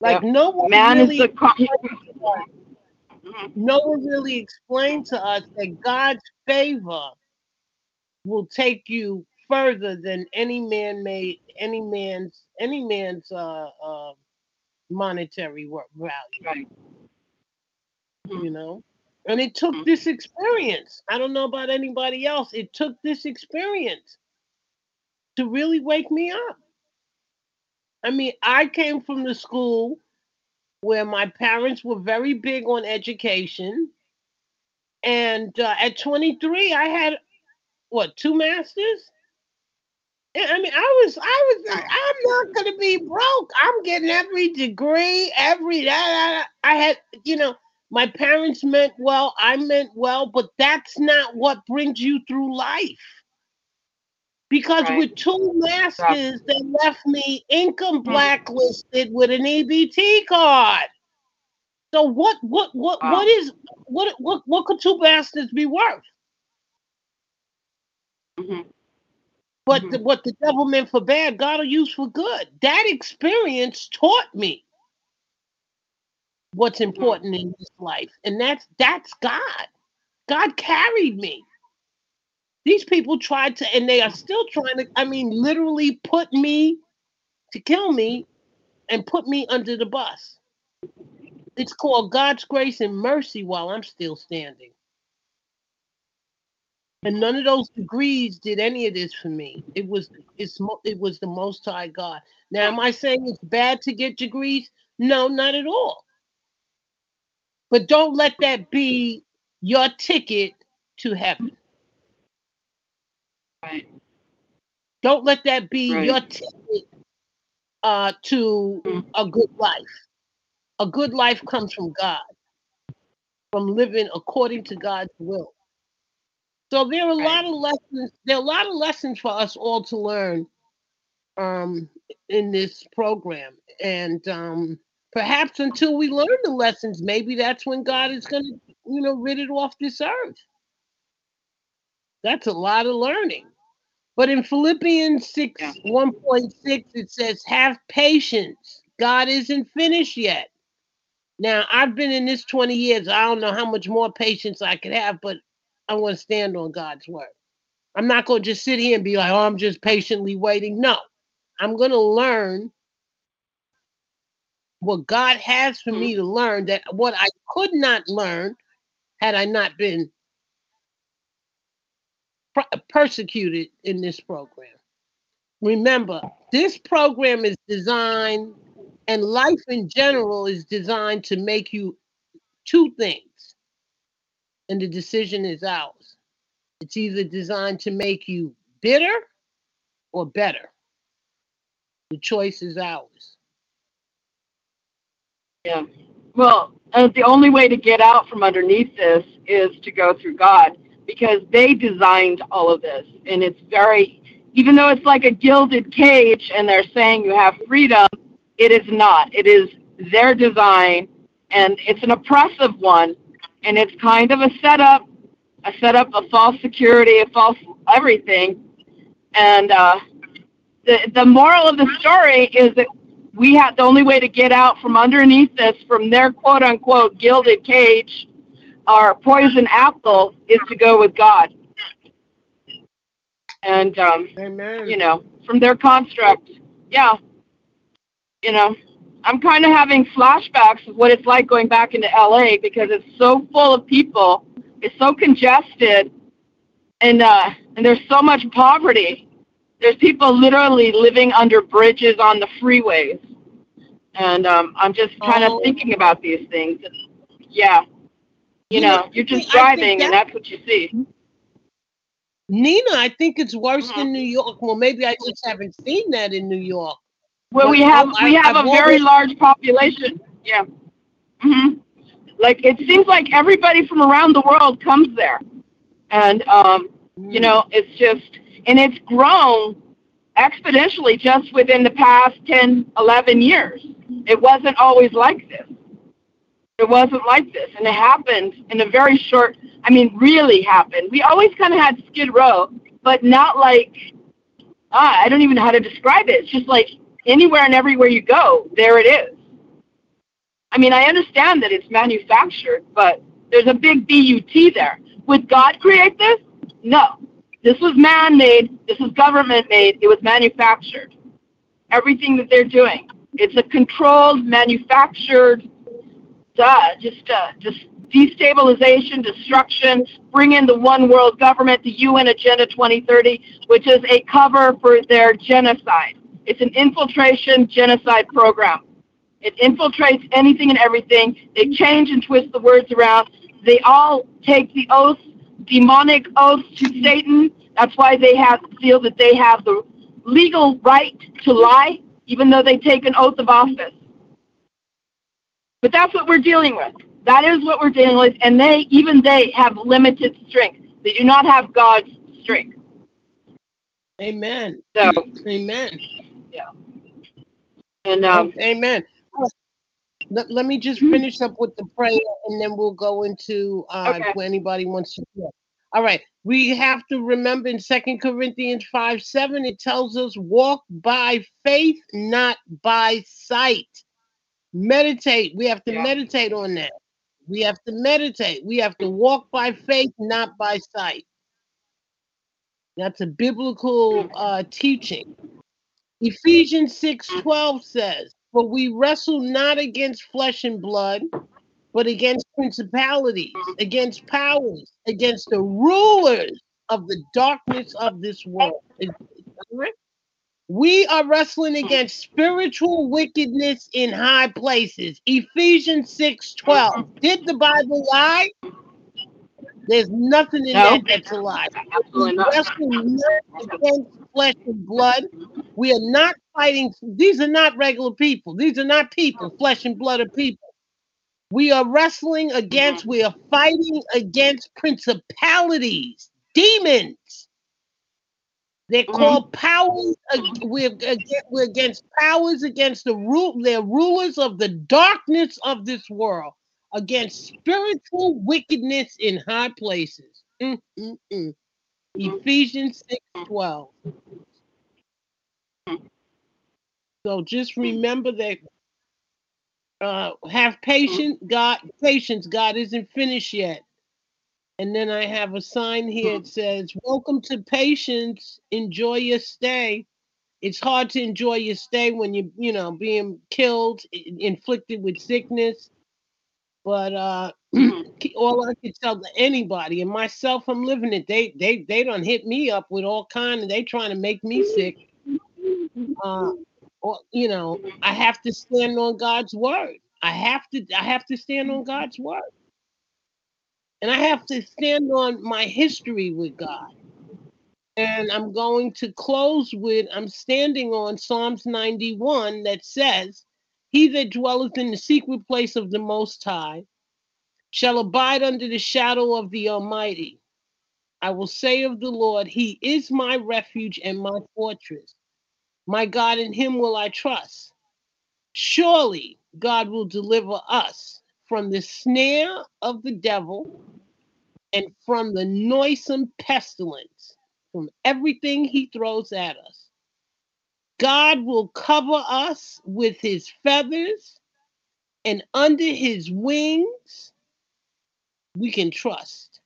Like Yep. no one Man really is the co- no one really explained to us that God's favor will take you further than any man made any man's any man's uh, uh, monetary value. Right. You know, and it took mm-hmm. this experience. I don't know about anybody else. It took this experience to really wake me up. I mean, I came from the school where my parents were very big on education. And uh, at 23, I had what, two masters? I mean, I was, I was, I'm not to be broke. I'm getting every degree, every that. I had, you know, my parents meant well, I meant well, but that's not what brings you through life. Because right. with two masters, they left me income mm. blacklisted with an EBT card. So what what what wow. what is what what what could two masters be worth? Mm-hmm. But mm-hmm. the, what the devil meant for bad, God will use for good. That experience taught me what's mm-hmm. important mm-hmm. in this life, and that's that's God. God carried me. These people tried to, and they are still trying to, I mean, literally put me to kill me and put me under the bus. It's called God's grace and mercy while I'm still standing. And none of those degrees did any of this for me. It was it's it was the most high God. Now am I saying it's bad to get degrees? No, not at all. But don't let that be your ticket to heaven. Right. Don't let that be right. your ticket uh, to mm. a good life. A good life comes from God, from living according to God's will. So there are a right. lot of lessons. There are a lot of lessons for us all to learn um, in this program, and um, perhaps until we learn the lessons, maybe that's when God is going to, you know, rid it off this earth. That's a lot of learning. But in Philippians 6 yeah. 1.6, it says, Have patience. God isn't finished yet. Now, I've been in this 20 years. I don't know how much more patience I could have, but I want to stand on God's word. I'm not going to just sit here and be like, oh, I'm just patiently waiting. No, I'm going to learn what God has for me mm-hmm. to learn that what I could not learn had I not been persecuted in this program. Remember, this program is designed, and life in general is designed to make you two things, and the decision is ours. It's either designed to make you bitter or better. The choice is ours. Yeah. Well, the only way to get out from underneath this is to go through God because they designed all of this. And it's very, even though it's like a gilded cage and they're saying you have freedom, it is not. It is their design and it's an oppressive one. And it's kind of a setup, a setup of false security, a false everything. And uh, the, the moral of the story is that we have the only way to get out from underneath this, from their quote unquote gilded cage, our poison apple is to go with God. And, um, Amen. you know, from their construct, yeah, you know, I'm kind of having flashbacks of what it's like going back into LA because it's so full of people, it's so congested, and uh, and there's so much poverty. There's people literally living under bridges on the freeways, and um, I'm just kind of oh. thinking about these things. Yeah, you know, you're just driving and that's what you see. Nina, I think it's worse than New York. Well, maybe I just haven't seen that in New York. Well, we have we have I've a very large population. Yeah. Mm-hmm. Like it seems like everybody from around the world comes there, and um, you know, mm. it's just and it's grown exponentially just within the past 10, 11 years. It wasn't always like this. It wasn't like this, and it happened in a very short. I mean, really happened. We always kind of had Skid Row, but not like. Ah, I don't even know how to describe it. It's just like anywhere and everywhere you go, there it is. I mean, I understand that it's manufactured, but there's a big BUT there. Would God create this? No. This was man made, this was government made, it was manufactured. Everything that they're doing. It's a controlled, manufactured, uh, just, uh, just destabilization, destruction, bring in the one world government, the UN Agenda 2030, which is a cover for their genocide. It's an infiltration genocide program. It infiltrates anything and everything. They change and twist the words around. They all take the oath, demonic oath to Satan. That's why they have feel that they have the legal right to lie, even though they take an oath of office. But that's what we're dealing with. That is what we're dealing with, and they even they have limited strength. They do not have God's strength. Amen. So, Amen. yeah. And um, Amen. Let, let me just finish up with the prayer and then we'll go into uh Okay. anybody wants to pray. All right. We have to remember in Second Corinthians 5 7, it tells us walk by faith, not by sight. Meditate. We have to Yeah. meditate on that. We have to meditate. We have to walk by faith, not by sight. That's a biblical uh, teaching. Ephesians 6 12 says, For we wrestle not against flesh and blood, but against principalities, against powers, against the rulers of the darkness of this world. Is- is? We are wrestling hmm. against spiritual wickedness in high places. Ephesians 6 12. Hmm. Did the Bible lie? There's nothing in No. that that's a lie. We wrestle not against flesh and blood. We are not fighting. These are not regular people. These are not people. Flesh and blood of people. We are wrestling against. We are fighting against principalities, demons. They're called powers. ag- We're against, we're against powers against the rule. They're rulers of the darkness of this world, against spiritual wickedness in high places. Mm, mm, mm. Ephesians 6 12. So just remember that uh have patience, God patience, God isn't finished yet. And then I have a sign here it says, Welcome to patience, enjoy your stay. It's hard to enjoy your stay when you're, you know being killed, inflicted with sickness. But uh [clears throat] all I can tell to anybody and myself, I'm living it. They they they don't hit me up with all kind of they trying to make me sick. Uh, or you know, I have to stand on God's word. I have to I have to stand on God's word. And I have to stand on my history with God. And I'm going to close with I'm standing on Psalms 91 that says, He that dwelleth in the secret place of the Most High shall abide under the shadow of the Almighty. I will say of the Lord, He is my refuge and my fortress. My God, in Him will I trust. Surely God will deliver us from the snare of the devil and from the noisome pestilence, from everything he throws at us. God will cover us with his feathers, and under his wings, we can trust.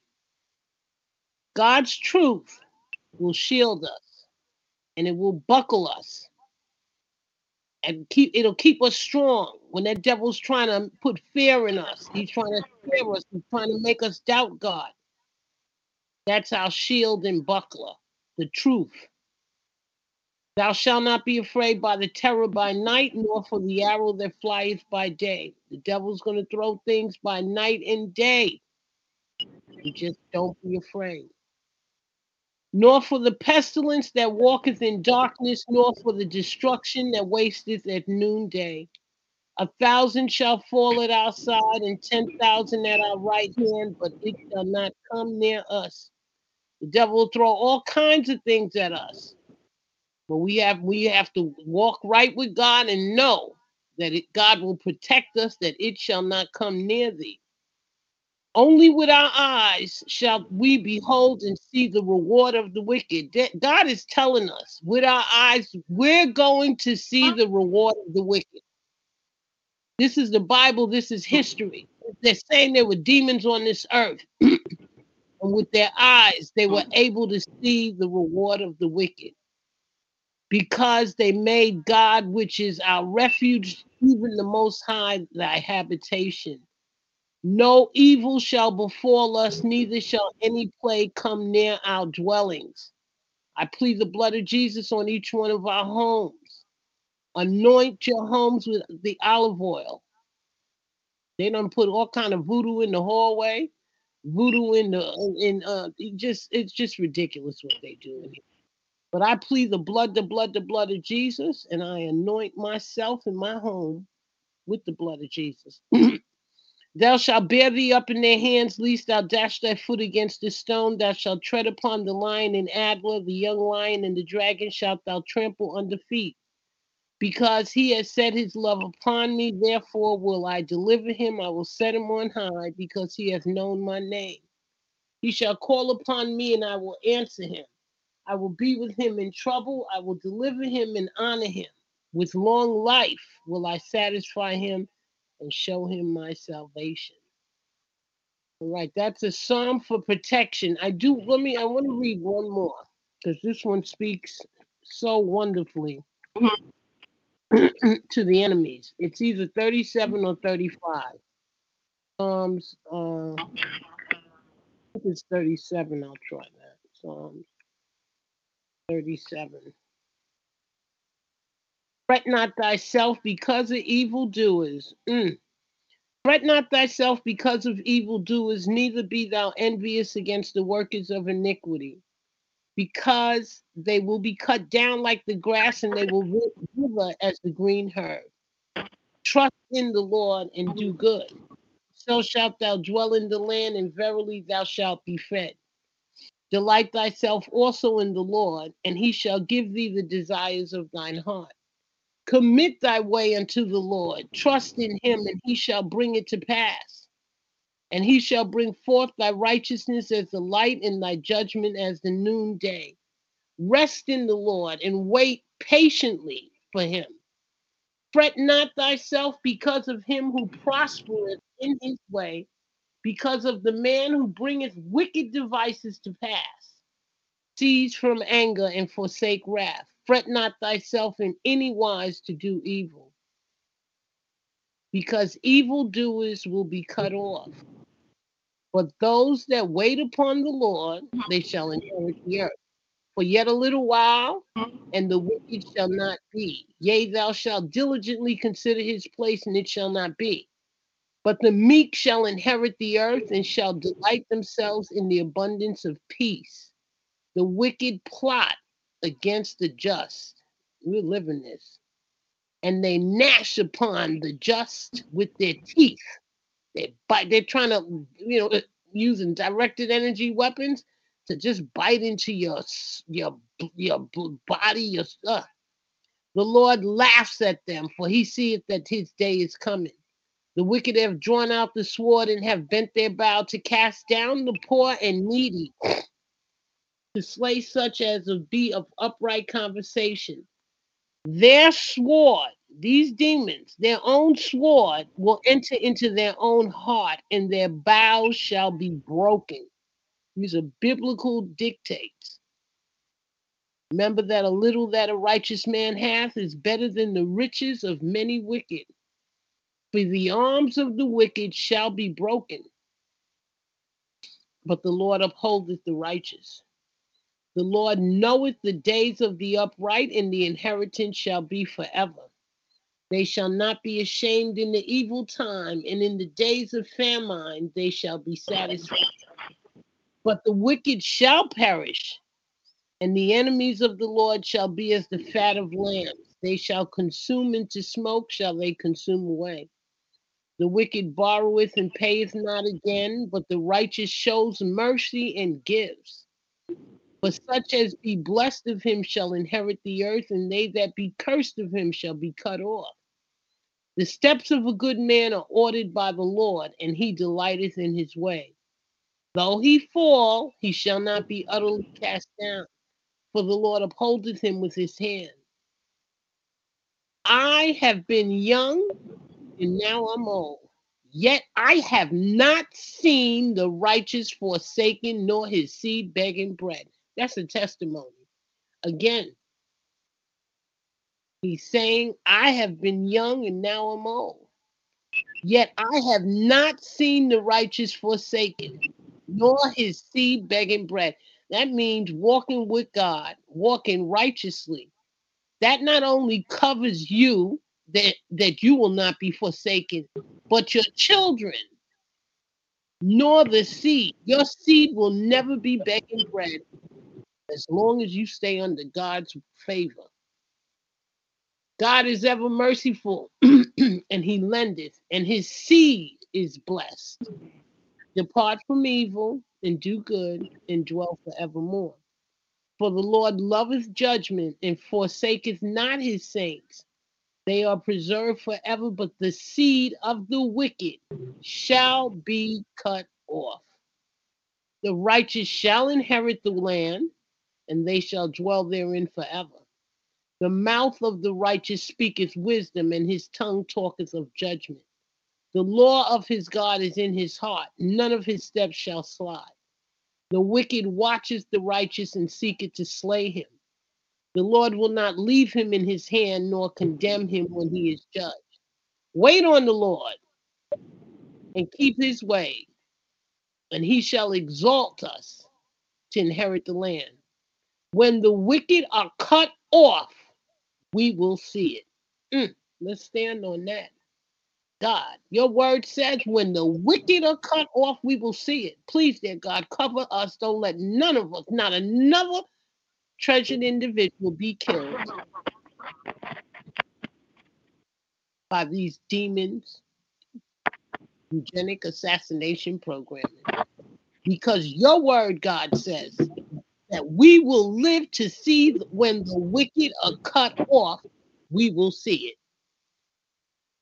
God's truth will shield us and it will buckle us and keep it'll keep us strong when that devil's trying to put fear in us he's trying to fear us he's trying to make us doubt god that's our shield and buckler the truth thou shalt not be afraid by the terror by night nor for the arrow that flieth by day the devil's going to throw things by night and day you just don't be afraid nor for the pestilence that walketh in darkness, nor for the destruction that wasteth at noonday. A thousand shall fall at our side, and ten thousand at our right hand, but it shall not come near us. The devil will throw all kinds of things at us, but we have we have to walk right with God and know that it, God will protect us, that it shall not come near thee. Only with our eyes shall we behold and see the reward of the wicked. That- God is telling us with our eyes, we're going to see the reward of the wicked. This is the Bible, this is history. They're saying there were demons on this earth. [clears throat] and with their eyes they were mm. able to see the reward of the wicked. Because they made God, which is our refuge, even the Most High, thy habitation. No evil shall befall us, neither shall any plague come near our dwellings. I plead the blood of Jesus on each one of our homes. Anoint your homes with the olive oil. They don't put all kind of voodoo in the hallway, voodoo in the in uh it just it's just ridiculous what they do. But I plead the blood, the blood, the blood of Jesus, and I anoint myself and my home with the blood of Jesus. [clears throat] Thou shalt bear thee up in their hands, lest thou dash thy foot against the stone. Thou shalt tread upon the lion and adder, the young lion and the dragon shalt thou trample under feet. Because he has set his love upon me, therefore will I deliver him. I will set him on high, because he has known my name. He shall call upon me, and I will answer him. I will be with him in trouble. I will deliver him and honor him. With long life will I satisfy him and show him my salvation. All right, that's a psalm for protection. I do, let me, I want to read one more because this one speaks so wonderfully mm-hmm. [clears throat] to the enemies. It's either 37 or 35. Psalms, uh, I think it's 37. I'll try that. Psalms 37. Fret not thyself because of evildoers. Mm. Fret not thyself because of evildoers, neither be thou envious against the workers of iniquity, because they will be cut down like the grass and they will wither as the green herb. Trust in the Lord and do good. So shalt thou dwell in the land, and verily thou shalt be fed. Delight thyself also in the Lord, and he shall give thee the desires of thine heart. Commit thy way unto the Lord. Trust in him, and he shall bring it to pass. And he shall bring forth thy righteousness as the light, and thy judgment as the noonday. Rest in the Lord and wait patiently for him. Fret not thyself because of him who prospereth in his way, because of the man who bringeth wicked devices to pass. Cease from anger and forsake wrath. Fret not thyself in any wise to do evil, because evildoers will be cut off. But those that wait upon the Lord, mm-hmm. they shall inherit the earth. For yet a little while, mm-hmm. and the wicked shall not be. Yea, thou shalt diligently consider his place, and it shall not be. But the meek shall inherit the earth and shall delight themselves in the abundance of peace. The wicked plot against the just. We live in this. And they gnash upon the just with their teeth. They bite, they're trying to, you know, using directed energy weapons to just bite into your your your body, your stuff. The Lord laughs at them, for he seeth that his day is coming. The wicked have drawn out the sword and have bent their bow to cast down the poor and needy [sniffs] to slay such as be of upright conversation. Their sword, these demons, their own sword will enter into their own heart, and their bows shall be broken. These are biblical dictates. Remember that a little that a righteous man hath is better than the riches of many wicked. For the arms of the wicked shall be broken, but the Lord upholdeth the righteous. The Lord knoweth the days of the upright, and the inheritance shall be forever. They shall not be ashamed in the evil time, and in the days of famine they shall be satisfied. But the wicked shall perish, and the enemies of the Lord shall be as the fat of lambs. They shall consume into smoke, shall they consume away. The wicked borroweth and payeth not again, but the righteous shows mercy and gives. But such as be blessed of him shall inherit the earth, and they that be cursed of him shall be cut off. The steps of a good man are ordered by the Lord, and he delighteth in his way. Though he fall, he shall not be utterly cast down, for the Lord upholdeth him with his hand. I have been young, and now I'm old. Yet I have not seen the righteous forsaken, nor his seed begging bread. That's a testimony. Again, he's saying, I have been young and now I'm old. Yet I have not seen the righteous forsaken, nor his seed begging bread. That means walking with God, walking righteously. That not only covers you, that, that you will not be forsaken, but your children, nor the seed. Your seed will never be begging bread as long as you stay under God's favor. God is ever merciful, [clears throat] and he lendeth, and his seed is blessed. Depart from evil and do good and dwell forevermore. For the Lord loveth judgment and forsaketh not his saints. They are preserved forever, but the seed of the wicked shall be cut off. The righteous shall inherit the land, and they shall dwell therein forever. The mouth of the righteous speaketh wisdom, and his tongue talketh of judgment. The law of his God is in his heart, none of his steps shall slide. The wicked watches the righteous and seeketh to slay him. The Lord will not leave him in his hand, nor condemn him when he is judged. Wait on the Lord and keep his way, and he shall exalt us to inherit the land. When the wicked are cut off, we will see it. Mm, let's stand on that. God, your word says, when the wicked are cut off, we will see it. Please, dear God, cover us. Don't let none of us, not another treasured individual, be killed by these demons, eugenic assassination programming. Because your word, God says, that we will live to see when the wicked are cut off, we will see it.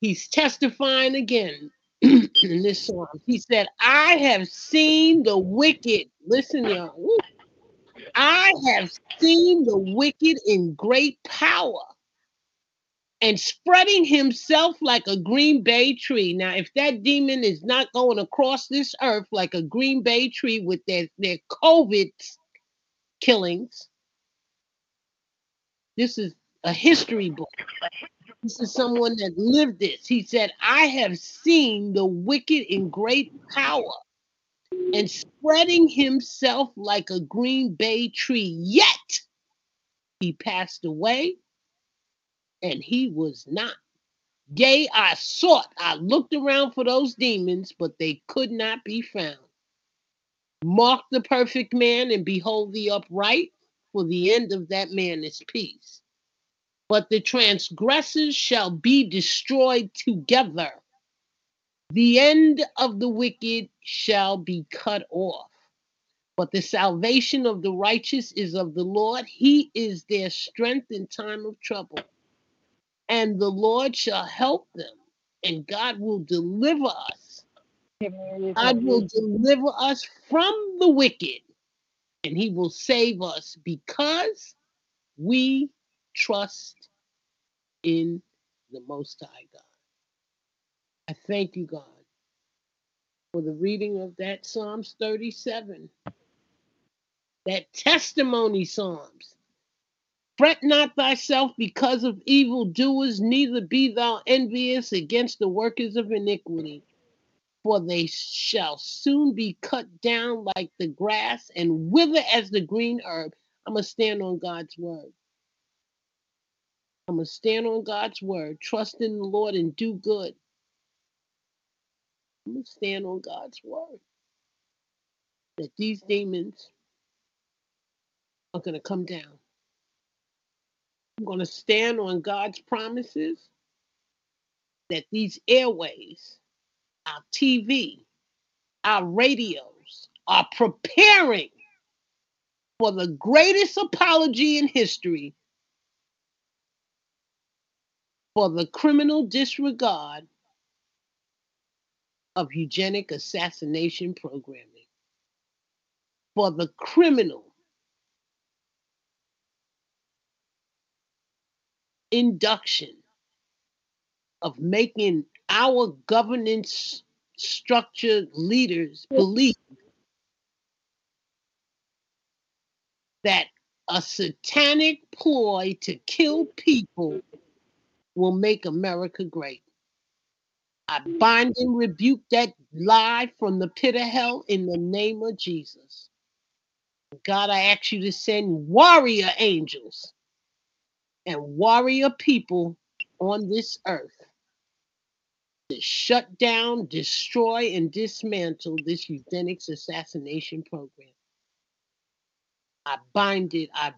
He's testifying again [clears throat] in this song. He said, I have seen the wicked. Listen, y'all. I have seen the wicked in great power and spreading himself like a green bay tree. Now, if that demon is not going across this earth like a green bay tree with their, their COVID killings. This is a history book. This is someone that lived this. He said, I have seen the wicked in great power and spreading himself like a green bay tree. Yet he passed away and he was not. Yea, I sought, I looked around for those demons, but they could not be found. Mark the perfect man and behold the upright, for the end of that man is peace. But the transgressors shall be destroyed together. The end of the wicked shall be cut off. But the salvation of the righteous is of the Lord. He is their strength in time of trouble. And the Lord shall help them, and God will deliver us God will deliver us from the wicked and he will save us because we trust in the Most High God. I thank you, God, for the reading of that Psalms 37, that testimony Psalms. Fret not thyself because of evildoers, neither be thou envious against the workers of iniquity for they shall soon be cut down like the grass and wither as the green herb. I'm going to stand on God's word. I'm going to stand on God's word, trust in the Lord and do good. I'm going to stand on God's word that these demons are going to come down. I'm going to stand on God's promises that these airways, our TV, our radios are preparing for the greatest apology in history for the criminal disregard of eugenic assassination programming, for the criminal induction of making our governance structure leaders believe that a satanic ploy to kill people will make America great. I bind and rebuke that lie from the pit of hell in the name of Jesus. God, I ask you to send warrior angels and warrior people on this earth to shut down, destroy, and dismantle this eugenics assassination program. I bind it. I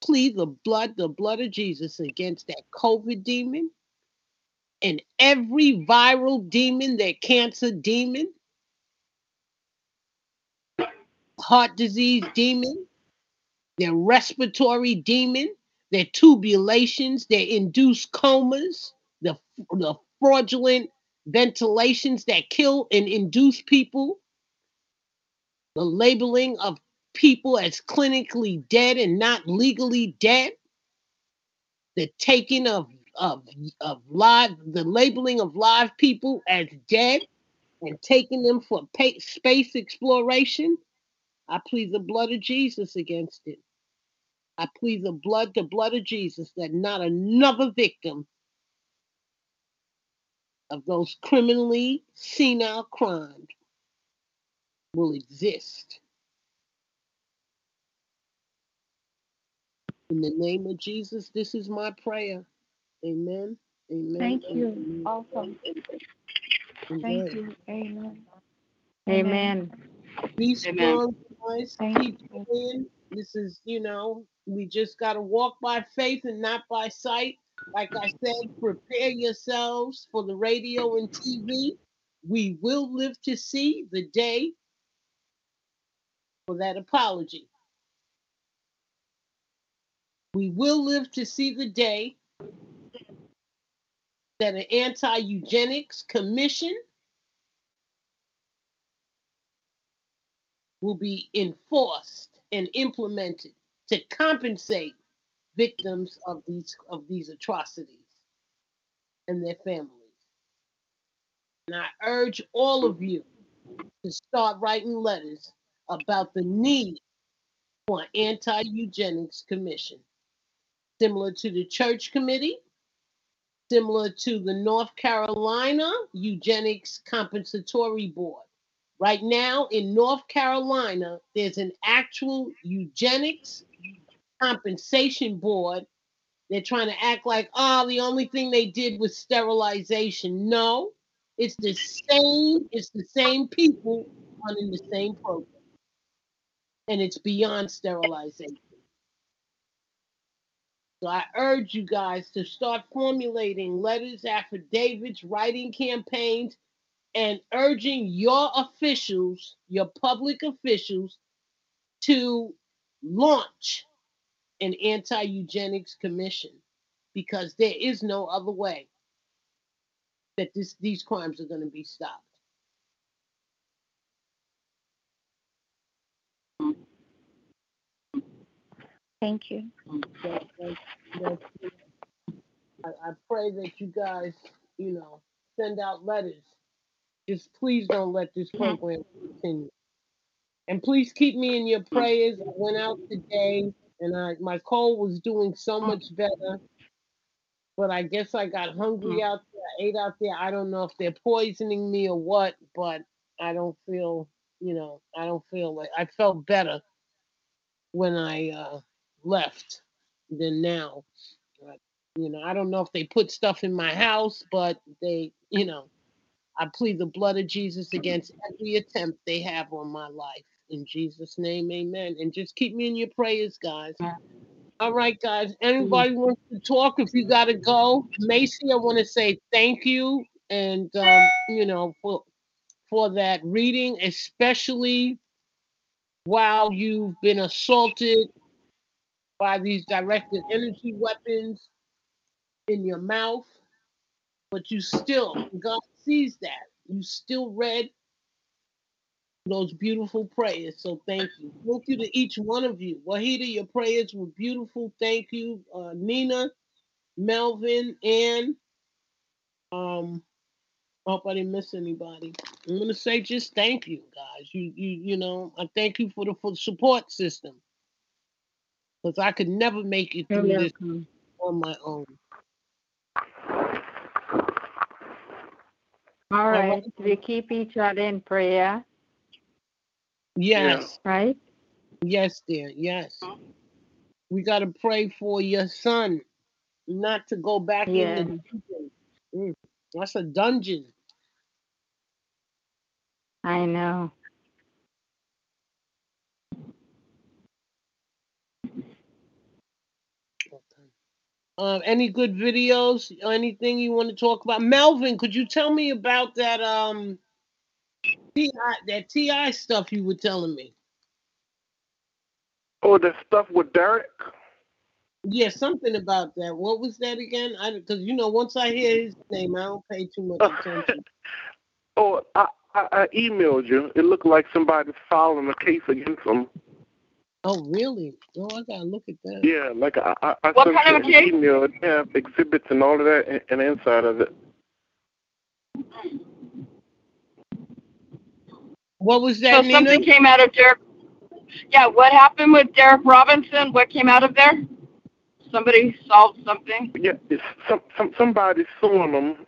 plead the blood, the blood of Jesus against that COVID demon and every viral demon, that cancer demon, heart disease demon, their respiratory demon, their tubulations, their induced comas, the, the fraudulent ventilations that kill and induce people, the labeling of people as clinically dead and not legally dead, the taking of of of live the labeling of live people as dead and taking them for pa- space exploration. I plead the blood of Jesus against it. I plead the blood, the blood of Jesus, that not another victim of those criminally senile crimes will exist. In the name of Jesus, this is my prayer. Amen. Amen. Thank you. Awesome. Thank you. Amen. Amen. Be strong, guys. Keep you. going. This is, you know, we just got to walk by faith and not by sight. Like I said, prepare yourselves for the radio and TV. We will live to see the day for that apology. We will live to see the day that an anti eugenics commission will be enforced and implemented to compensate victims of these of these atrocities and their families. And I urge all of you to start writing letters about the need for an anti-eugenics commission, similar to the church committee, similar to the North Carolina Eugenics Compensatory Board. Right now in North Carolina, there's an actual eugenics compensation board. They're trying to act like, oh, the only thing they did was sterilization. No, it's the same, it's the same people running the same program. And it's beyond sterilization. So I urge you guys to start formulating letters, affidavits, writing campaigns, and urging your officials, your public officials, to launch an anti eugenics commission because there is no other way that this, these crimes are going to be stopped. Thank you. That- that- that's- I, I pray that you guys, you know, send out letters. Just please don't let this program continue. And please keep me in your prayers. I went out today and I my cold was doing so much better. But I guess I got hungry out there. I ate out there. I don't know if they're poisoning me or what, but I don't feel, you know, I don't feel like I felt better when I uh, left than now. But, you know, I don't know if they put stuff in my house, but they, you know, I plead the blood of Jesus against every attempt they have on my life. In Jesus' name, amen. And just keep me in your prayers, guys. All right, guys. Anybody wants to talk? If you got to go, Macy, I want to say thank you, and um, you know, for for that reading, especially while you've been assaulted by these directed energy weapons in your mouth, but you still, God sees that. You still read those beautiful prayers. So thank you. Thank you to each one of you. Wahida, your prayers were beautiful. Thank you. Uh, Nina, Melvin, and um, hope I didn't miss anybody. I'm gonna say just thank you, guys. You you you know, I thank you for the for the support system. Because I could never make it through this on my own. All right. We keep each other in prayer, Yes, right? yes, dear, yes. We gotta pray for your son not to go back Yeah. in the dungeon. Mm, that's a dungeon. I know. Uh, any good videos? Anything you want to talk about? Melvin, could you tell me about that um TI that TI stuff you were telling me? Oh, the stuff with Derek. Yeah, something about that. What was that again? I because you know once I hear his name, I don't pay too much attention. [laughs] [laughs] Oh, I, I, I emailed you. It looked like somebody's filing a case against him. Oh, really? Oh, I gotta look at that. Yeah, like I, I, I What sent kind of you a an case? email. It have exhibits and all of that, and, and inside of it. What was that, So Nina? something came out of Derek. Yeah, what happened with Derek Robinson? What came out of there? Somebody solved something. Yeah, it's some, some somebody's suing them.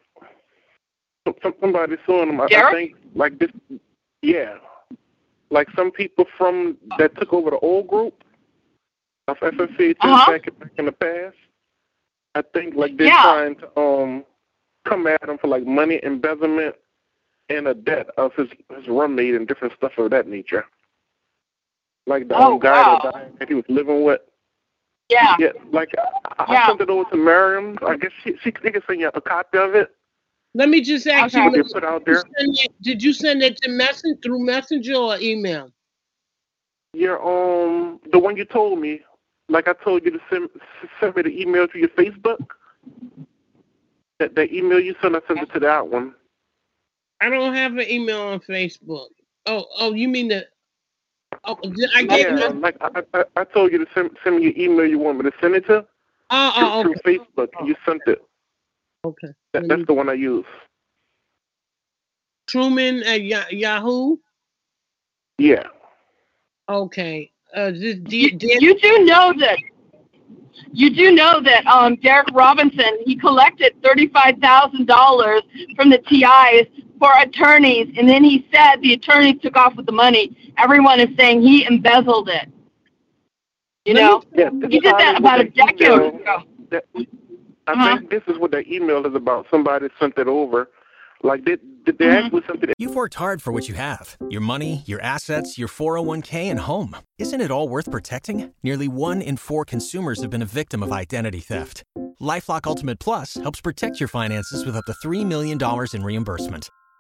Some, some somebody's suing them. I, I Derek? think like this. Yeah, like some people from that took over the old group of FFA Uh-huh. back back in the past. I think like they're Yeah. trying to um come at him for like money embezzlement and a debt of his his roommate and different stuff of that nature. Like the Oh, um, guy wow. that, died that he was living with. Yeah. Yeah, like I, I Yeah. sent it over to Miriam. I guess she she they can send you a copy of it. Let me just ask Okay. you. Did put out you there. send it, did you send it to messen through messenger or email? Your um the one you told me, like I told you to send send me the email to your Facebook. That that email you sent, I sent it to that one. I don't have an email on Facebook. Oh, oh, you mean the? Oh, I gave Yeah, you. like I, I I told you to send send me your email you want me to send it to Oh, through, oh, okay. through Facebook. You sent it. Okay. That, that's the one I use. Truman at Ya- Yahoo. Yeah. Okay. Uh, this, You, D- Dan- you do know that. You do know that um, Derek Robinson he collected thirty-five thousand dollars from the TIs for attorneys, and then he said the attorneys took off with the money. Everyone is saying he embezzled it. You know, Yeah. he did that about a decade ago. that- I Uh-huh. think this is what that email is about. Somebody sent it over. Like they they, they Mhm. actually sent it You've worked hard for what you have your money, your assets, your 401k, and home. Isn't it all worth protecting? Nearly one in four consumers have been a victim of identity theft. Lifelock Ultimate Plus helps protect your finances with up to $3 million in reimbursement.